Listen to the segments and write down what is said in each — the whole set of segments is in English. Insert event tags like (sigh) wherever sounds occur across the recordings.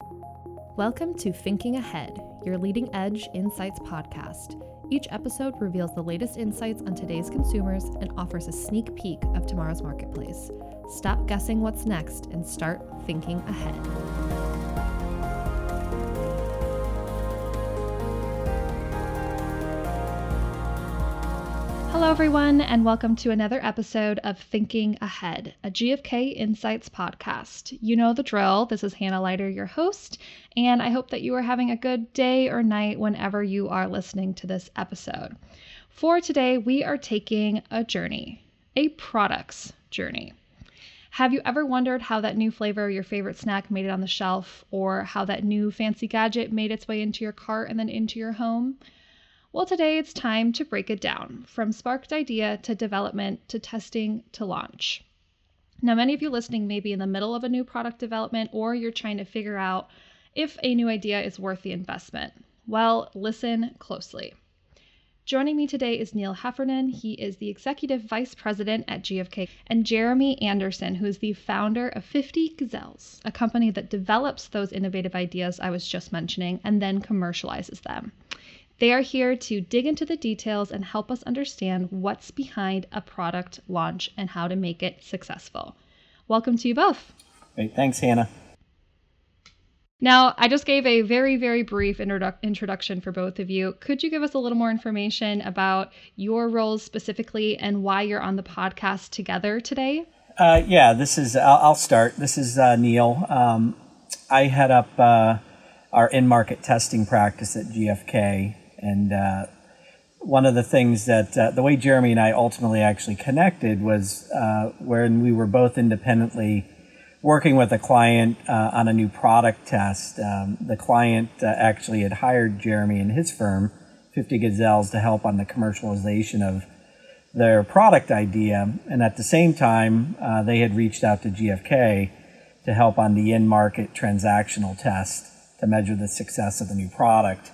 Welcome to Thinking Ahead, your leading edge insights podcast. Each episode reveals the latest insights on today's consumers and offers a sneak peek of tomorrow's marketplace. Stop guessing what's next and start thinking ahead. Hello, everyone, and welcome to another episode of Thinking Ahead, a GFK Insights podcast. You know the drill. This is Hannah Leiter, your host, and I hope that you are having a good day or night whenever you are listening to this episode. For today, we are taking a journey, a products journey. Have you ever wondered how that new flavor of your favorite snack made it on the shelf, or how that new fancy gadget made its way into your cart and then into your home? Well, today it's time to break it down from sparked idea to development to testing to launch. Now, many of you listening may be in the middle of a new product development or you're trying to figure out if a new idea is worth the investment. Well, listen closely. Joining me today is Neil Heffernan. He is the Executive Vice President at GFK, and Jeremy Anderson, who is the founder of 50 Gazelles, a company that develops those innovative ideas I was just mentioning and then commercializes them. They are here to dig into the details and help us understand what's behind a product launch and how to make it successful. Welcome to you both. Great. Thanks, Hannah. Now, I just gave a very, very brief introdu- introduction for both of you. Could you give us a little more information about your roles specifically and why you're on the podcast together today? Uh, yeah, this is, I'll, I'll start. This is uh, Neil. Um, I head up uh, our in market testing practice at GFK. And uh, one of the things that uh, the way Jeremy and I ultimately actually connected was uh, when we were both independently working with a client uh, on a new product test. Um, the client uh, actually had hired Jeremy and his firm, 50 Gazelles, to help on the commercialization of their product idea. And at the same time, uh, they had reached out to GFK to help on the in market transactional test to measure the success of the new product.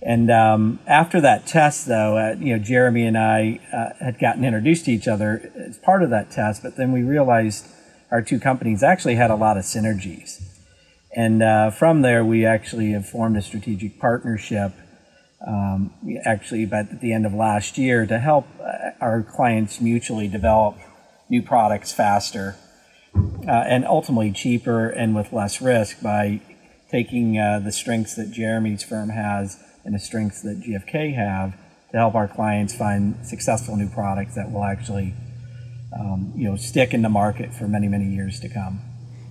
And um, after that test, though, uh, you know, Jeremy and I uh, had gotten introduced to each other as part of that test, but then we realized our two companies actually had a lot of synergies. And uh, from there, we actually have formed a strategic partnership, um, actually, but at the end of last year, to help uh, our clients mutually develop new products faster uh, and ultimately cheaper and with less risk by taking uh, the strengths that Jeremy's firm has and the strengths that GFK have to help our clients find successful new products that will actually um, you know stick in the market for many many years to come.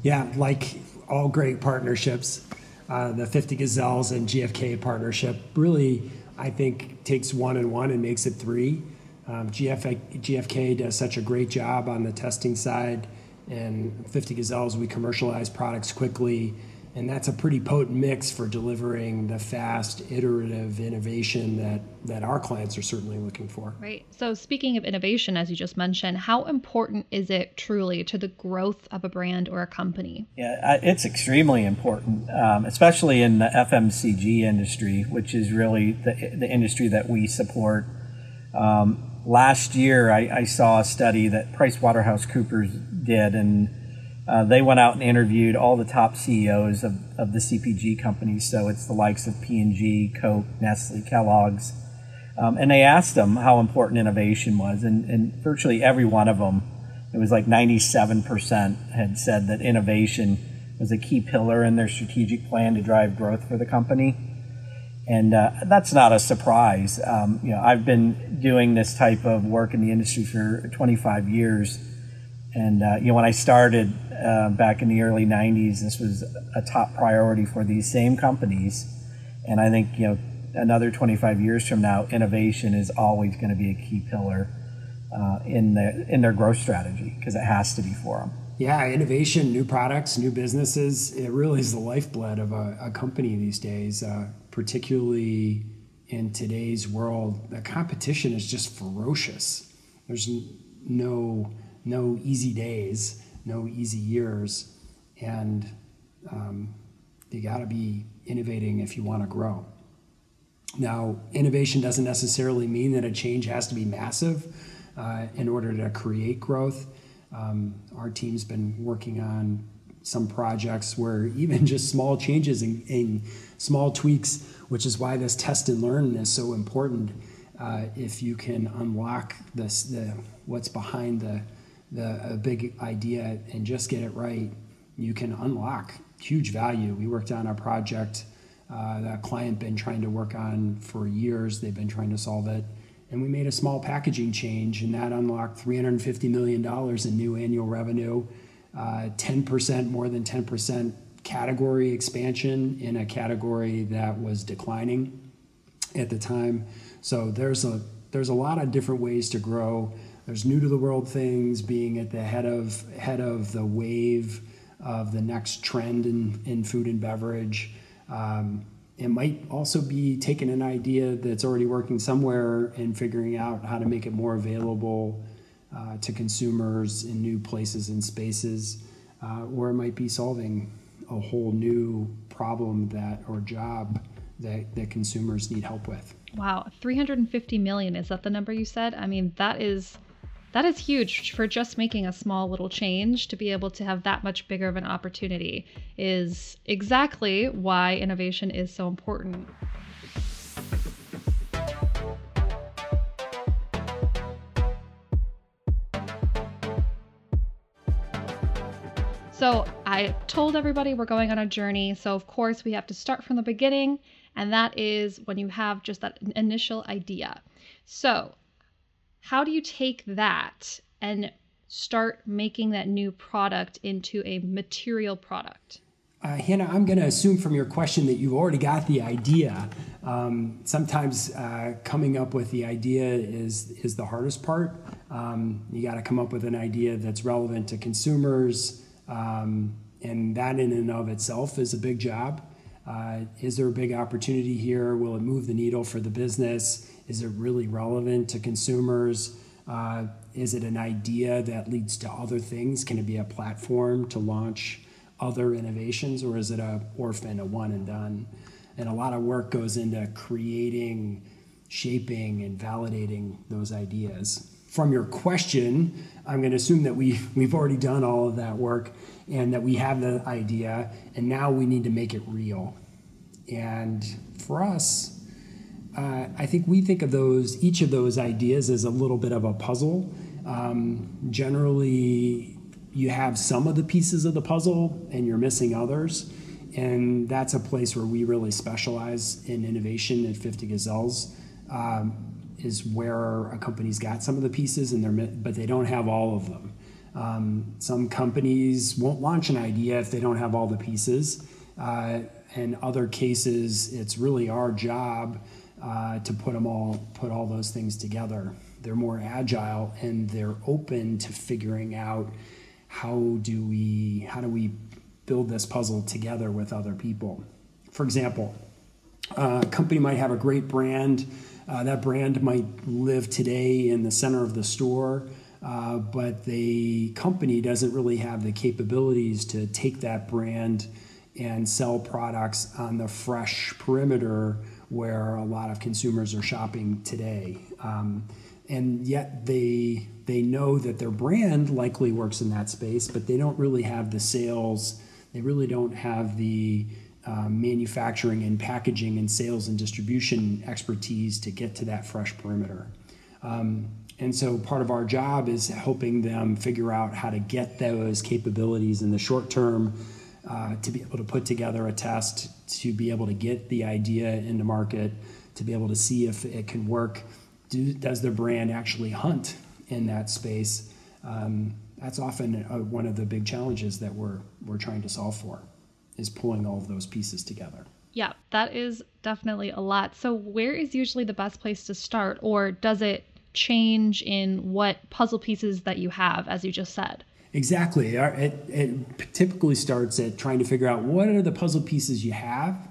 Yeah, like all great partnerships, uh, the 50 Gazelles and GFK partnership really I think takes one and one and makes it three. Um, GFK, GFK does such a great job on the testing side, and 50 Gazelles we commercialize products quickly and that's a pretty potent mix for delivering the fast iterative innovation that that our clients are certainly looking for. Right. So speaking of innovation as you just mentioned how important is it truly to the growth of a brand or a company? Yeah it's extremely important um, especially in the fmcg industry which is really the, the industry that we support. Um, last year I, I saw a study that pricewaterhousecoopers did and uh, they went out and interviewed all the top CEOs of, of the CPG companies. So it's the likes of P&G, Coke, Nestle, Kellogg's. Um, and they asked them how important innovation was. And, and virtually every one of them, it was like 97% had said that innovation was a key pillar in their strategic plan to drive growth for the company. And uh, that's not a surprise. Um, you know, I've been doing this type of work in the industry for 25 years and uh, you know, when I started uh, back in the early '90s, this was a top priority for these same companies. And I think you know, another 25 years from now, innovation is always going to be a key pillar uh, in their in their growth strategy because it has to be for them. Yeah, innovation, new products, new businesses. It really is the lifeblood of a, a company these days, uh, particularly in today's world. The competition is just ferocious. There's no no easy days, no easy years, and um, you got to be innovating if you want to grow. Now, innovation doesn't necessarily mean that a change has to be massive uh, in order to create growth. Um, our team's been working on some projects where (laughs) even just small changes and, small tweaks, which is why this test and learn is so important. Uh, if you can unlock this, the what's behind the the a big idea and just get it right, you can unlock huge value. We worked on a project uh, that client been trying to work on for years. They've been trying to solve it, and we made a small packaging change, and that unlocked 350 million dollars in new annual revenue, uh, 10% more than 10% category expansion in a category that was declining at the time. So there's a there's a lot of different ways to grow. There's new to the world things, being at the head of head of the wave of the next trend in, in food and beverage. Um, it might also be taking an idea that's already working somewhere and figuring out how to make it more available uh, to consumers in new places and spaces, uh, or it might be solving a whole new problem that or job that, that consumers need help with. Wow, 350 million is that the number you said? I mean, that is that is huge for just making a small little change to be able to have that much bigger of an opportunity is exactly why innovation is so important. So, I told everybody we're going on a journey. So, of course, we have to start from the beginning, and that is when you have just that initial idea. So, how do you take that and start making that new product into a material product? Uh, Hannah, I'm going to assume from your question that you've already got the idea. Um, sometimes uh, coming up with the idea is is the hardest part. Um, you got to come up with an idea that's relevant to consumers, um, and that in and of itself is a big job. Uh, is there a big opportunity here? Will it move the needle for the business? Is it really relevant to consumers? Uh, is it an idea that leads to other things? Can it be a platform to launch other innovations, or is it a orphan, a one and done? And a lot of work goes into creating, shaping, and validating those ideas. From your question, I'm going to assume that we we've already done all of that work and that we have the idea, and now we need to make it real. And for us, uh, I think we think of those each of those ideas as a little bit of a puzzle. Um, generally, you have some of the pieces of the puzzle and you're missing others. And that's a place where we really specialize in innovation at 50 Gazelles, um, is where a company's got some of the pieces, and they're, but they don't have all of them. Um, some companies won't launch an idea if they don't have all the pieces. Uh, in other cases, it's really our job uh, to put them all put all those things together. They're more agile and they're open to figuring out how do we how do we build this puzzle together with other people. For example, a company might have a great brand. Uh, that brand might live today in the center of the store, uh, but the company doesn't really have the capabilities to take that brand and sell products on the fresh perimeter where a lot of consumers are shopping today. Um, and yet they they know that their brand likely works in that space, but they don't really have the sales. They really don't have the uh, manufacturing and packaging and sales and distribution expertise to get to that fresh perimeter. Um, and so part of our job is helping them figure out how to get those capabilities in the short term uh, to be able to put together a test, to be able to get the idea into market, to be able to see if it can work. Do, does their brand actually hunt in that space? Um, that's often a, one of the big challenges that we're we're trying to solve for, is pulling all of those pieces together. Yeah, that is definitely a lot. So, where is usually the best place to start, or does it change in what puzzle pieces that you have, as you just said? Exactly. It, it typically starts at trying to figure out what are the puzzle pieces you have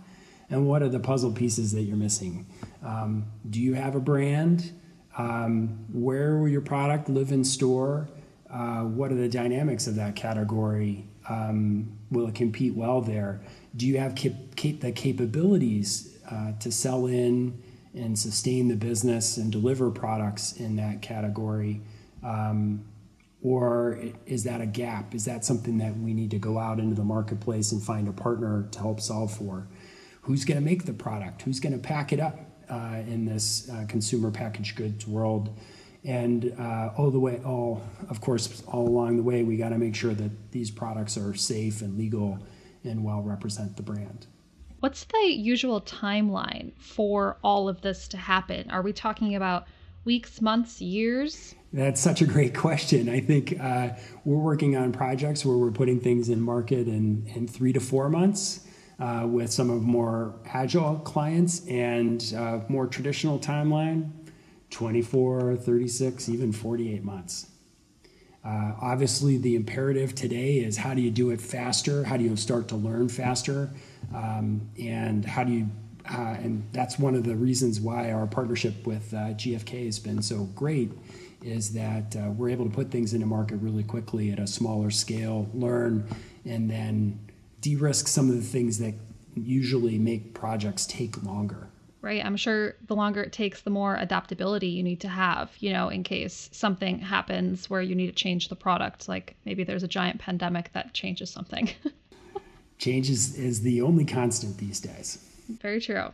and what are the puzzle pieces that you're missing. Um, do you have a brand? Um, where will your product live in store? Uh, what are the dynamics of that category? Um, will it compete well there? Do you have cap- cap- the capabilities uh, to sell in and sustain the business and deliver products in that category? Um, Or is that a gap? Is that something that we need to go out into the marketplace and find a partner to help solve for? Who's going to make the product? Who's going to pack it up uh, in this uh, consumer packaged goods world? And uh, all the way, all of course, all along the way, we got to make sure that these products are safe and legal and well represent the brand. What's the usual timeline for all of this to happen? Are we talking about weeks, months, years? That's such a great question. I think uh, we're working on projects where we're putting things in market in, in three to four months. Uh, with some of more agile clients and uh, more traditional timeline 24 36 even 48 months uh, obviously the imperative today is how do you do it faster how do you start to learn faster um, and how do you uh, and that's one of the reasons why our partnership with uh, GfK has been so great is that uh, we're able to put things into market really quickly at a smaller scale, learn, and then de-risk some of the things that usually make projects take longer. Right. I'm sure the longer it takes, the more adaptability you need to have, you know, in case something happens where you need to change the product. Like maybe there's a giant pandemic that changes something. (laughs) Change is, is the only constant these days. Very true.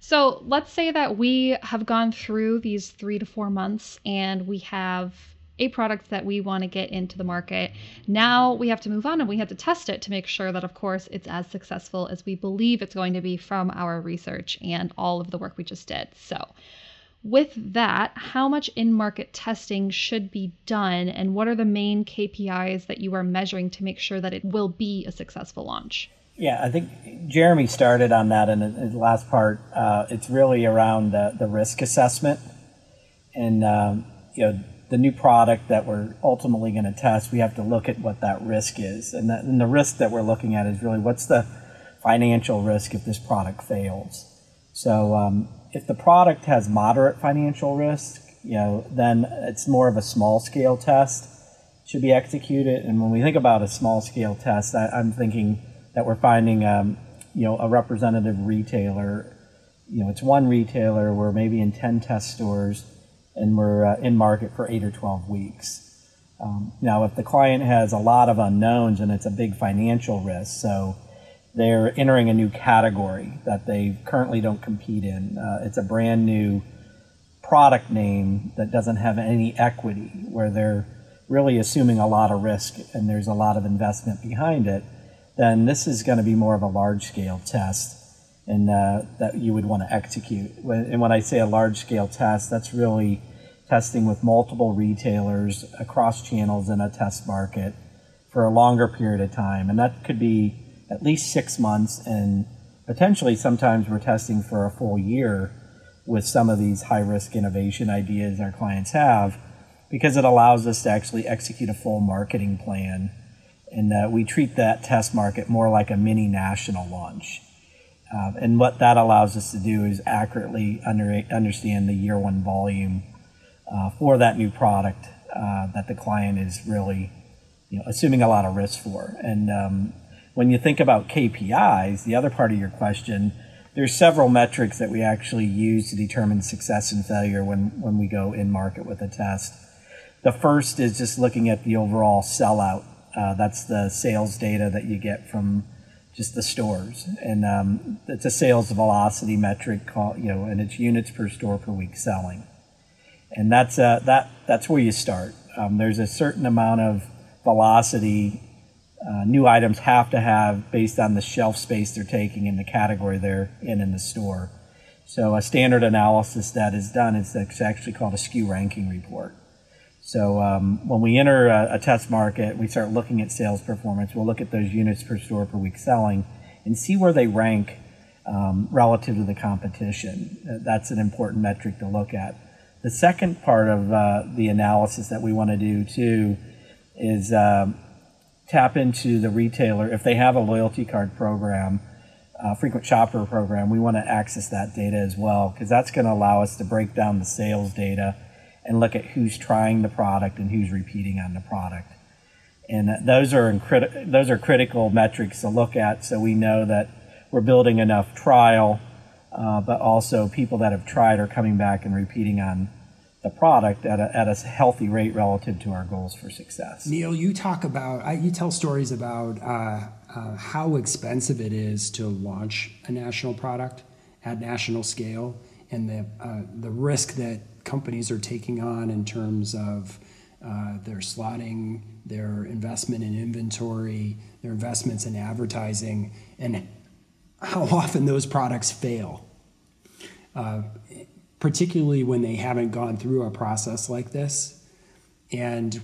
So let's say that we have gone through these three to four months and we have a product that we want to get into the market. Now we have to move on and we have to test it to make sure that, of course, it's as successful as we believe it's going to be from our research and all of the work we just did. So, with that, how much in market testing should be done, and what are the main KPIs that you are measuring to make sure that it will be a successful launch? Yeah, I think Jeremy started on that in the last part. Uh, it's really around the, the risk assessment. And, um, you know, the new product that we're ultimately going to test, we have to look at what that risk is. And, and the risk that we're looking at is really what's the financial risk if this product fails. So um, if the product has moderate financial risk, you know, then it's more of a small scale test should be executed. And when we think about a small scale test, I, I'm thinking that we're finding, um, you know, a representative retailer. You know, it's one retailer. We're maybe in 10 test stores and we're uh, in market for eight or 12 weeks. Um, now, if the client has a lot of unknowns and it's a big financial risk, so they're entering a new category that they currently don't compete in, uh, it's a brand new product name that doesn't have any equity, where they're really assuming a lot of risk and there's a lot of investment behind it, then this is going to be more of a large scale test and uh, that you would want to execute. And when I say a large scale test, that's really testing with multiple retailers across channels in a test market for a longer period of time. And that could be at least six months, and potentially sometimes we're testing for a full year with some of these high risk innovation ideas our clients have because it allows us to actually execute a full marketing plan. And uh, we treat that test market more like a mini national launch. Uh, and what that allows us to do is accurately under, understand the year one volume uh, for that new product uh, that the client is really you know, assuming a lot of risk for. And um, when you think about KPIs, the other part of your question, there's several metrics that we actually use to determine success and failure when, when we go in market with a test. The first is just looking at the overall sellout. Uh, that's the sales data that you get from just the stores, and um, it's a sales velocity metric, called, you know, and it's units per store per week selling, and that's uh, that that's where you start. Um, there's a certain amount of velocity uh, new items have to have based on the shelf space they're taking in the category they're in in the store. So a standard analysis that is done is actually called a SKU ranking report. So um, when we enter a, a, test market, we start looking at sales performance. We'll look at those units per store per week selling and see where they rank um, relative to the competition. Uh, that's an important metric to look at. The second part of uh, the analysis that we want to do too is um, tap into the retailer. If they have a loyalty card program, uh, frequent shopper program, we want to access that data as well because that's going to allow us to break down the sales data and look at who's trying the product and who's repeating on the product. And those are incredi- those are critical metrics to look at, so we know that we're building enough trial, uh, but also people that have tried are coming back and repeating on the product at a, at a healthy rate relative to our goals for success. Neil, you talk about, you tell stories about uh, uh, how expensive it is to launch a national product at national scale and the, uh, the risk that companies are taking on in terms of uh, their slotting, their investment in inventory, their investments in advertising, and how often those products fail. Uh, particularly when they haven't gone through a process like this. And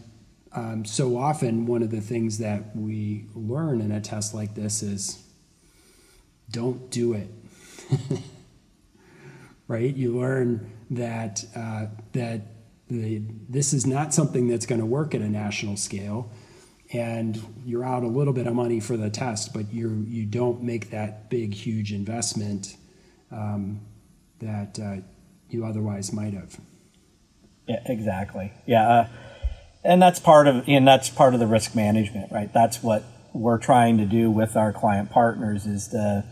um, so often, one of the things that we learn in a test like this is don't do it. (laughs) right? You learn that uh, that the, this is not something that's going to work at a national scale, and you're out a little bit of money for the test, but you you don't make that big, huge investment um, that uh, you otherwise might have. Yeah, exactly. Yeah, uh, and that's part of and that's part of the risk management, right? That's what we're trying to do with our client partners is to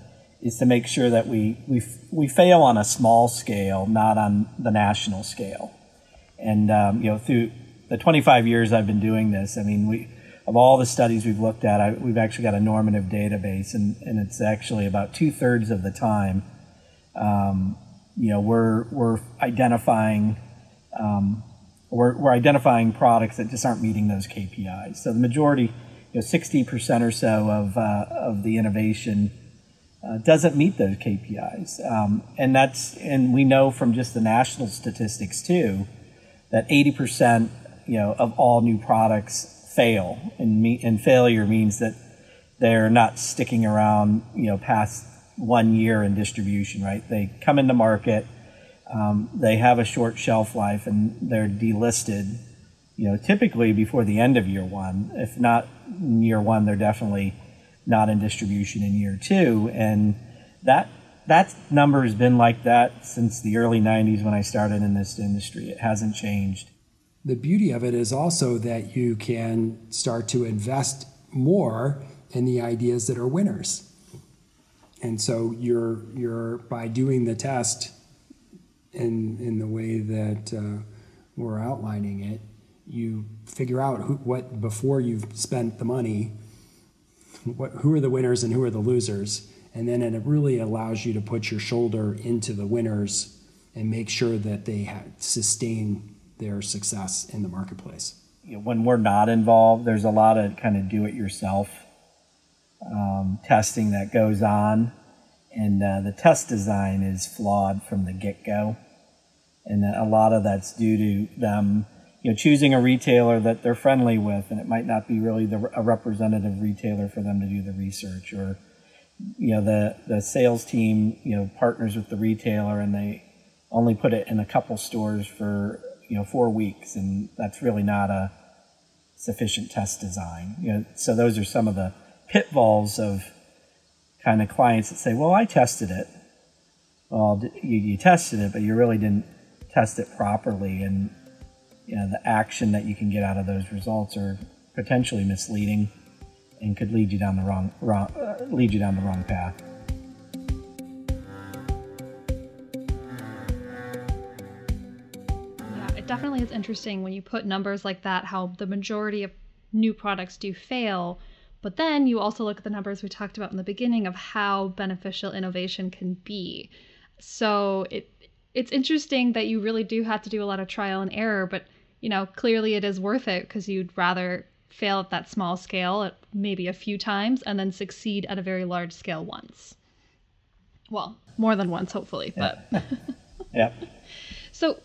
is to make sure that we we we fail on a small scale, not on the national scale. And um, you know, through the 25 years I've been doing this, I mean, we of all the studies we've looked at, I, we've actually got a normative database, and, and it's actually about two thirds of the time um, you know, we're, we're identifying, um, we're, we're identifying products that just aren't meeting those KPIs. So the majority, you know, 60% or so of, uh, of the innovation uh, doesn't meet those KPIs. Um, and that's, and we know from just the national statistics too, that 80%, you know, of all new products fail. And, me, and failure means that they're not sticking around, you know, past one year in distribution, right? They come into market, um, they have a short shelf life, and they're delisted. You know, typically before the end of year one. If not year one, they're definitely not in distribution in year two, and that that number has been like that since the early 90s when I started in this industry. It hasn't changed. The beauty of it is also that you can start to invest more in the ideas that are winners and so you're you're by doing the test in in the way that uh, we're outlining it, you figure out who, what before you've spent the money. What, who are the winners and who are the losers, and then it really allows you to put your shoulder into the winners and make sure that they sustain their success in the marketplace. When we're not involved, there's a lot of kind of do-it-yourself um, testing that goes on, and uh, the test design is flawed from the get-go, and a lot of that's due to them, you know, choosing a retailer that they're friendly with, and it might not be really the, a representative retailer for them to do the research, or you know, the the sales team, you know, partners with the retailer, and they only put it in a couple stores for you know four weeks, and that's really not a sufficient test design. You know, so those are some of the pitfalls of kind of clients that say, "Well, I tested it." Well, you, you tested it, but you really didn't test it properly, and you know the action that you can get out of those results are potentially misleading and could lead you down the wrong, wrong uh, lead you down the wrong path. Yeah, it definitely is interesting when you put numbers like that. How the majority of new products do fail but then you also look at the numbers we talked about in the beginning of how beneficial innovation can be. So it it's interesting that you really do have to do a lot of trial and error, but you know, clearly it is worth it because you'd rather fail at that small scale maybe a few times and then succeed at a very large scale once. Well, more than once hopefully, but (laughs) yeah. So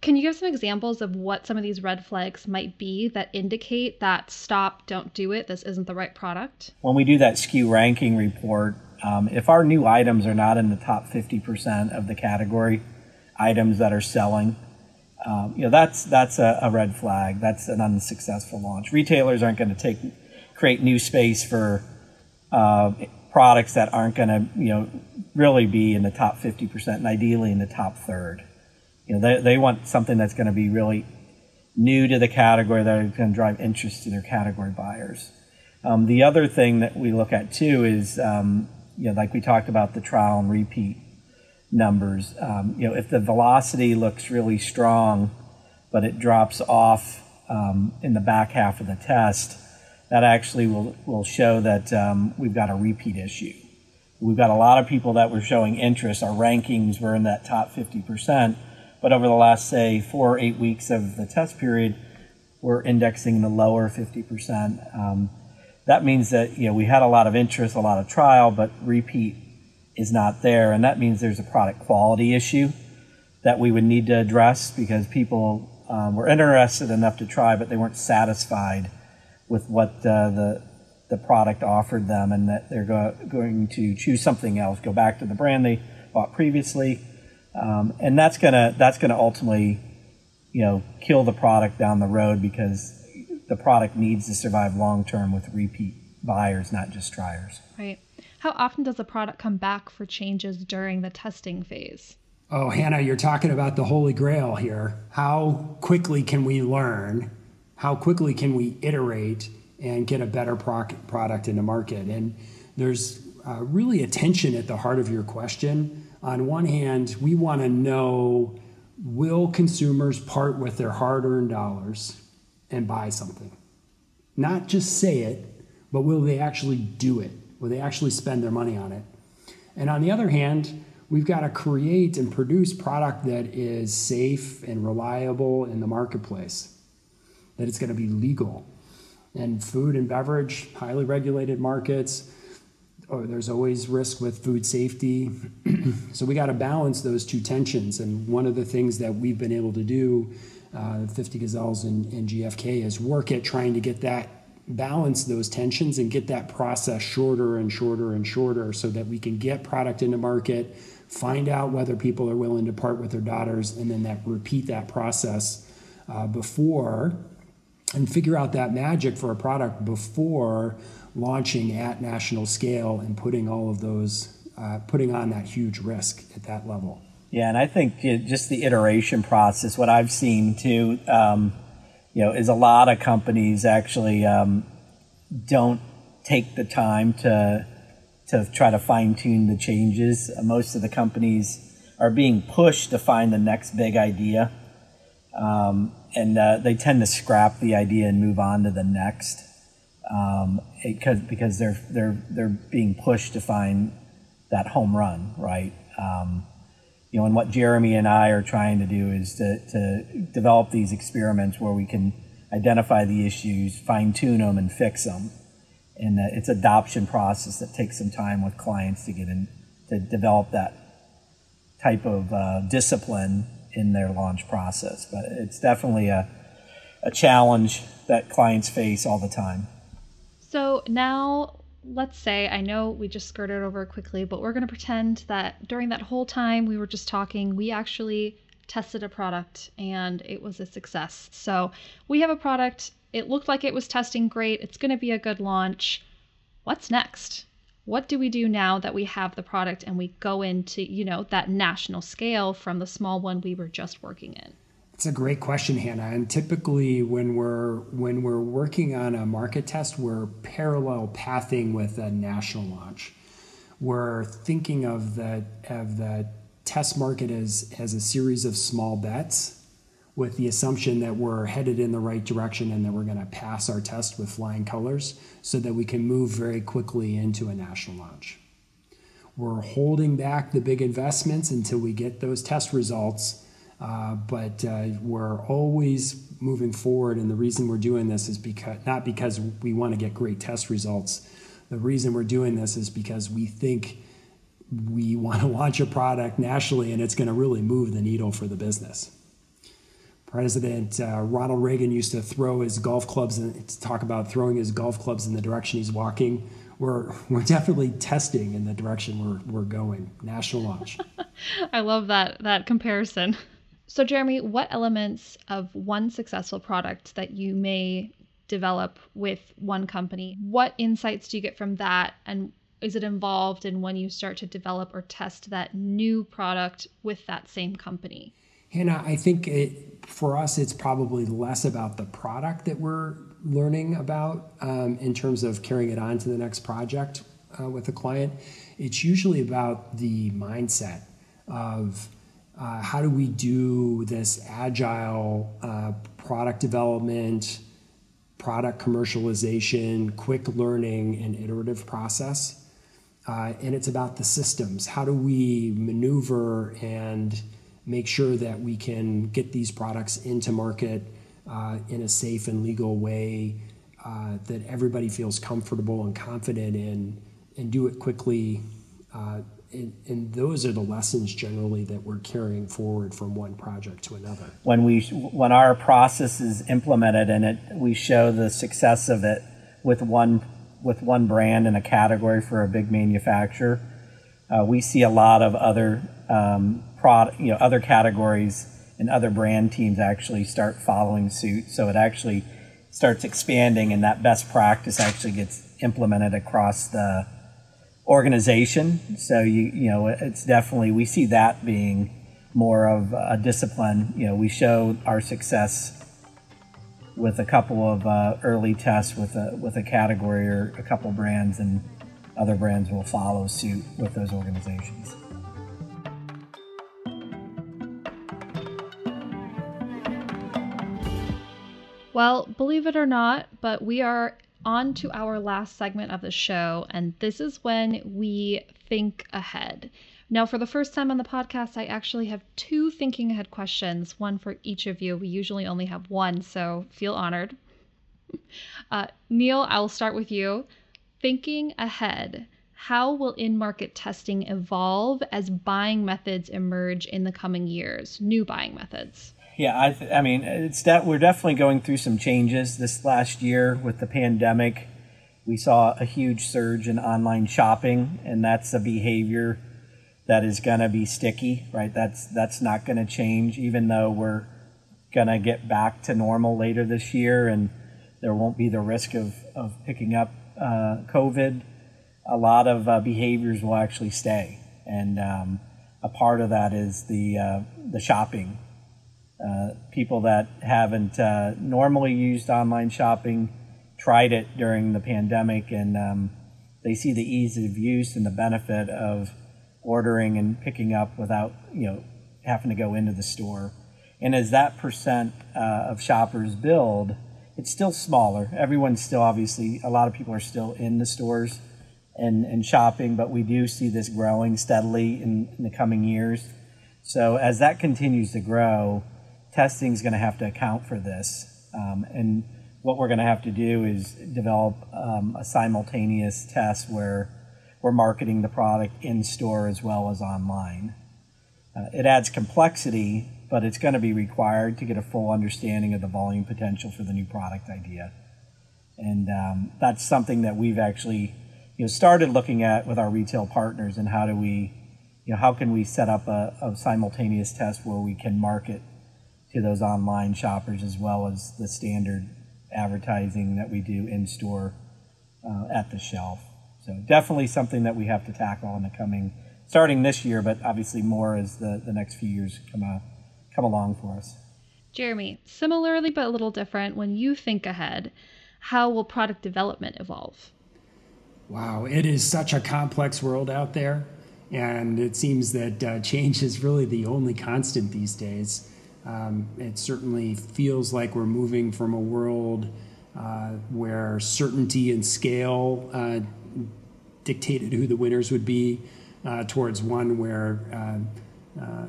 can you give some examples of what some of these red flags might be that indicate that stop, don't do it, this isn't the right product? When we do that SKU ranking report, um, if our new items are not in the top 50% of the category items that are selling, um, you know that's that's a, a, red flag. That's an unsuccessful launch. Retailers aren't going to take create new space for uh, products that aren't going to you know really be in the top 50% and ideally in the top third. You know, they, they want something that's going to be really new to the category that is going to drive interest to their category buyers. Um, the other thing that we look at too is, um, you know, like we talked about the trial and repeat numbers. Um, you know, if the velocity looks really strong but it drops off um, in the back half of the test, that actually will, will show that um, we've got a repeat issue. We've got a lot of people that were showing interest. Our rankings were in that top 50%, but over the last, say, four or eight weeks of the test period, we're indexing the lower 50%. Um, that means that you know we had a lot of interest, a lot of trial, but repeat is not there, and that means there's a product quality issue that we would need to address because people um, were interested enough to try, but they weren't satisfied with what uh, the the product offered them, and that they're go- going to choose something else, go back to the brand they bought previously, um, and that's gonna that's gonna ultimately, you know, kill the product down the road because the product needs to survive long term with repeat buyers, not just triers. Right. How often does a product come back for changes during the testing phase? Oh, Hannah, you're talking about the holy grail here. How quickly can we learn? How quickly can we iterate and get a better product in the market? And there's uh, really a tension at the heart of your question. On one hand, we want to know will consumers part with their hard earned dollars and buy something? Not just say it, but will they actually do it? Will they actually spend their money on it? And on the other hand, we've got to create and produce product that is safe and reliable in the marketplace, that it's going to be legal. And food and beverage, highly regulated markets, oh, there's always risk with food safety. (clears throat) so we got to balance those two tensions. And one of the things that we've been able to do, uh, 50 Gazelles and, and GFK, is work at trying to get that balance those tensions and get that process shorter and shorter and shorter so that we can get product into market find out whether people are willing to part with their daughters, and then that repeat that process uh, before and figure out that magic for a product before launching at national scale and putting all of those uh, putting on that huge risk at that level. Yeah, and I think it, just the iteration process, what I've seen too, um, you know, is a lot of companies actually um, don't take the time to to try to fine tune the changes. Most of the companies are being pushed to find the next big idea, um, and uh, they tend to scrap the idea and move on to the next um, because they're they're they're being pushed to find that home run, right? Um, you know, and what Jeremy and I are trying to do is to, to develop these experiments where we can identify the issues, fine tune them, and fix them and it's adoption process that takes some time with clients to get in to develop that type of uh, discipline in their launch process. But it's definitely a a challenge that clients face all the time. So now let's say I know we just skirted over quickly, but we're going to pretend that during that whole time we were just talking, we actually tested a product and it was a success. So we have a product it looked like it was testing great. It's going to be a good launch. What's next? What do we do now that we have the product and we go into, you know, that national scale from the small one we were just working in? It's a great question, Hannah. And typically, when we're when we're working on a market test, we're parallel pathing with a national launch. We're thinking of the of the test market as as a series of small bets with the assumption that we're headed in the right direction and that we're going to pass our test with flying colors so that we can move very quickly into a national launch. We're holding back the big investments until we get those test results, uh, but uh, we're always moving forward. And the reason we're doing this is because not because we want to get great test results. The reason we're doing this is because we think we want to (laughs) launch a product nationally and it's going to really move the needle for the business. President uh, Ronald Reagan used to throw his golf clubs and talk about throwing his golf clubs in the direction he's walking. We're (laughs) we're definitely testing in the direction we're we're going. National launch. (laughs) I love that that comparison. So Jeremy, what elements of one successful product that you may develop with one company, what insights do you get from that and is it involved in when you start to develop or test that new product with that same company? Hannah, I think it, for us, it's probably less about the product that we're learning about um, in terms of carrying it on to the next project uh, with a client. It's usually about the mindset of Uh, how do we do this agile uh, product development, product commercialization, quick learning, and iterative process? Uh, and it's about the systems. How do we maneuver and make sure that we can get these products into market uh, in a safe and legal way uh, that everybody feels comfortable and confident in, and do it quickly? And, and, those are the lessons generally that we're carrying forward from one project to another. When we when our process is implemented and it we show the success of it with one with one brand in a category for a big manufacturer, uh, we see a lot of other um, product, you know, other categories and other brand teams actually start following suit. So it actually starts expanding, and that best practice actually gets implemented across the organization. So you you know, it's definitely we see that being more of a discipline. You know, we show our success with a couple of uh, early tests with a with a category or a couple brands, and other brands will follow suit with those organizations. Well, believe it or not, but we are on to our last segment of the show, and this is when we think ahead. Now, for the first time on the podcast, I actually have two thinking ahead questions, one for each of you. We usually only have one, so feel honored. (laughs) Uh, Neil, I'll start with you. Thinking ahead, how will in market testing evolve as buying methods emerge in the coming years, new buying methods? Yeah, I, th- I mean, it's that we're definitely going through some changes this last year with the pandemic. We saw a huge surge in online shopping, and that's a behavior that is going to be sticky, right? That's that's not going to change, even though we're going to get back to normal later this year, and there won't be the risk of of picking up uh, COVID. A lot of uh, behaviors will actually stay, and um, a part of that is the uh, the shopping. Uh, people that haven't uh, normally used online shopping tried it during the pandemic, and um, they see the ease of use and the benefit of ordering and picking up without you know having to go into the store. And as that percent uh, of shoppers build, it's still smaller. Everyone's still obviously a lot of people are still in the stores and, and shopping, but we do see this growing steadily in, in the coming years. So as that continues to grow, testing is going to have to account for this. Um, and what we're going to have to do is develop um, a simultaneous test where we're marketing the product in store as well as online. Uh, it adds complexity, but it's going to be required to get a full understanding of the volume potential for the new product idea. And um, that's something that we've actually you know, started looking at with our retail partners and how do we, you know, how can we set up a, a simultaneous test where we can market to those online shoppers as well as the standard advertising that we do in store uh, at the shelf. So definitely something that we have to tackle in the coming, starting this year, but obviously more as the, the next few years come, uh, come along for us. Jeremy, similarly but a little different, when you think ahead, how will product development evolve? Wow, it is such a complex world out there, and it seems that uh, change is really the only constant these days. Um, it certainly feels like we're moving from a world uh, where certainty and scale uh, dictated who the winners would be uh, towards one where uh, uh,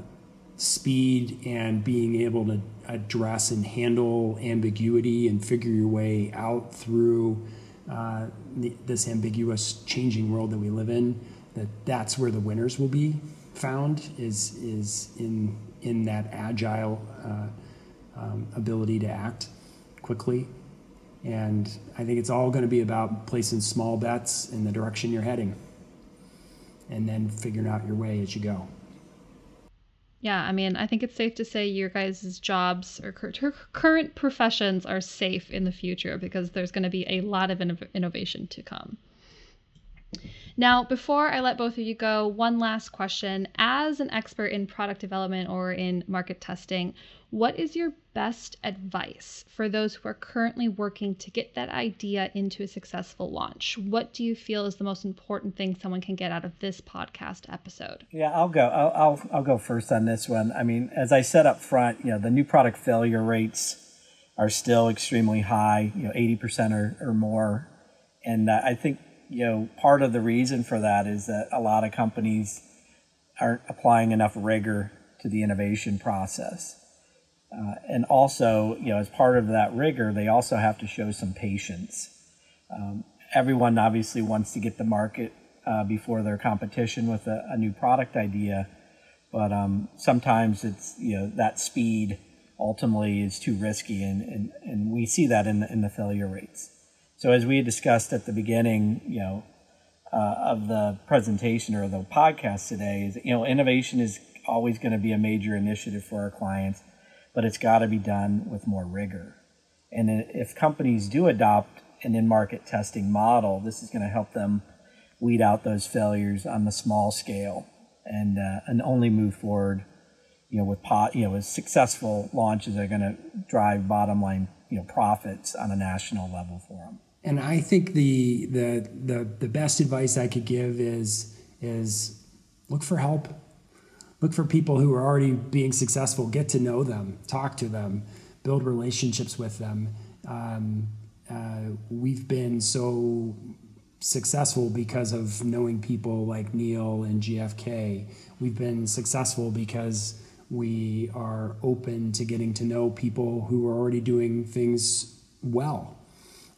speed and being able to address and handle ambiguity and figure your way out through uh, this ambiguous changing world that we live in that that's where the winners will be found is is in in that agile uh, um, ability to act quickly and I think it's all going to be about placing small bets in the direction you're heading and then figuring out your way as you go. Yeah, I mean, I think it's safe to say your guys' jobs or current professions are safe in the future because there's going to be a lot of innovation to come. Now, before I let both of you go, one last question. As an expert in product development or in market testing, what is your best advice for those who are currently working to get that idea into a successful launch? What do you feel is the most important thing someone can get out of this podcast episode? Yeah, I'll go. I'll, I'll, I'll go first on this one. I mean, as I said up front, you know, the new product failure rates are still extremely high, you know, 80% or, or more. And uh, I think you know, part of the reason for that is that a lot of companies aren't applying enough rigor to the innovation process. Uh, and also, you know, as part of that rigor, they also have to show some patience. Um, everyone obviously wants to get the market uh, before their competition with a, a new product idea, but um, sometimes it's you know that speed ultimately is too risky, and, and, and we see that in the, in the failure rates. So as we discussed at the beginning, you know, uh, of the presentation or the podcast today, is you know, innovation is always going to be a major initiative for our clients, but it's got to be done with more rigor. And if companies do adopt an in-market testing model, this is going to help them weed out those failures on the small scale and uh, and only move forward, you know, with pot, you know, with successful launches are going to drive bottom line, you know, profits on a national level for them and I think the, the the the best advice I could give is is look for help. Look for people who are already being successful. Get to know them. Talk to them. Build relationships with them. Um, uh, we've been so successful because of knowing people like Neil and GFK. We've been successful because we are open to getting to know people who are already doing things well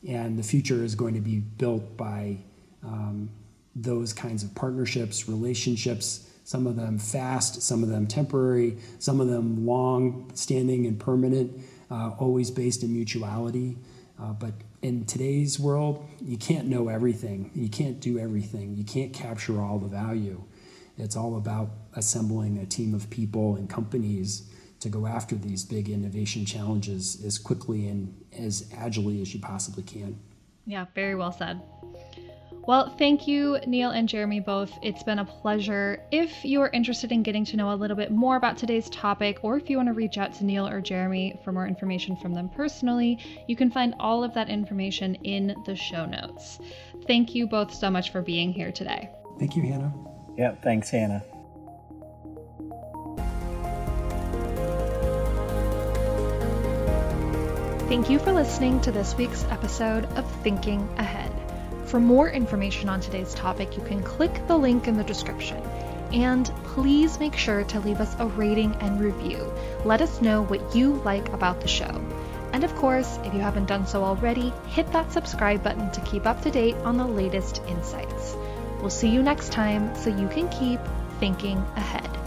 and the future is going to be built by um, those kinds of partnerships, relationships, some of them fast, some of them temporary, some of them long standing and permanent, uh, always based in mutuality. Uh, but in today's world, you can't know everything. You can't do everything. You can't capture all the value. It's all about assembling a team of people and companies to go after these big innovation challenges as quickly and as agilely as you possibly can. Yeah, very well said. Well, thank you, Neil and Jeremy, both. It's been a pleasure. If you are interested in getting to know a little bit more about today's topic, or if you want to reach out to Neil or Jeremy for more information from them personally, you can find all of that information in the show notes. Thank you both so much for being here today. Thank you, Hannah. Yeah, thanks, Hannah. Thank you for listening to this week's episode of Thinking Ahead. For more information on today's topic, you can click the link in the description. And please make sure to leave us a rating and review. Let us know what you like about the show. And of course, if you haven't done so already, hit that subscribe button to keep up to date on the latest insights. We'll see you next time so you can keep thinking ahead.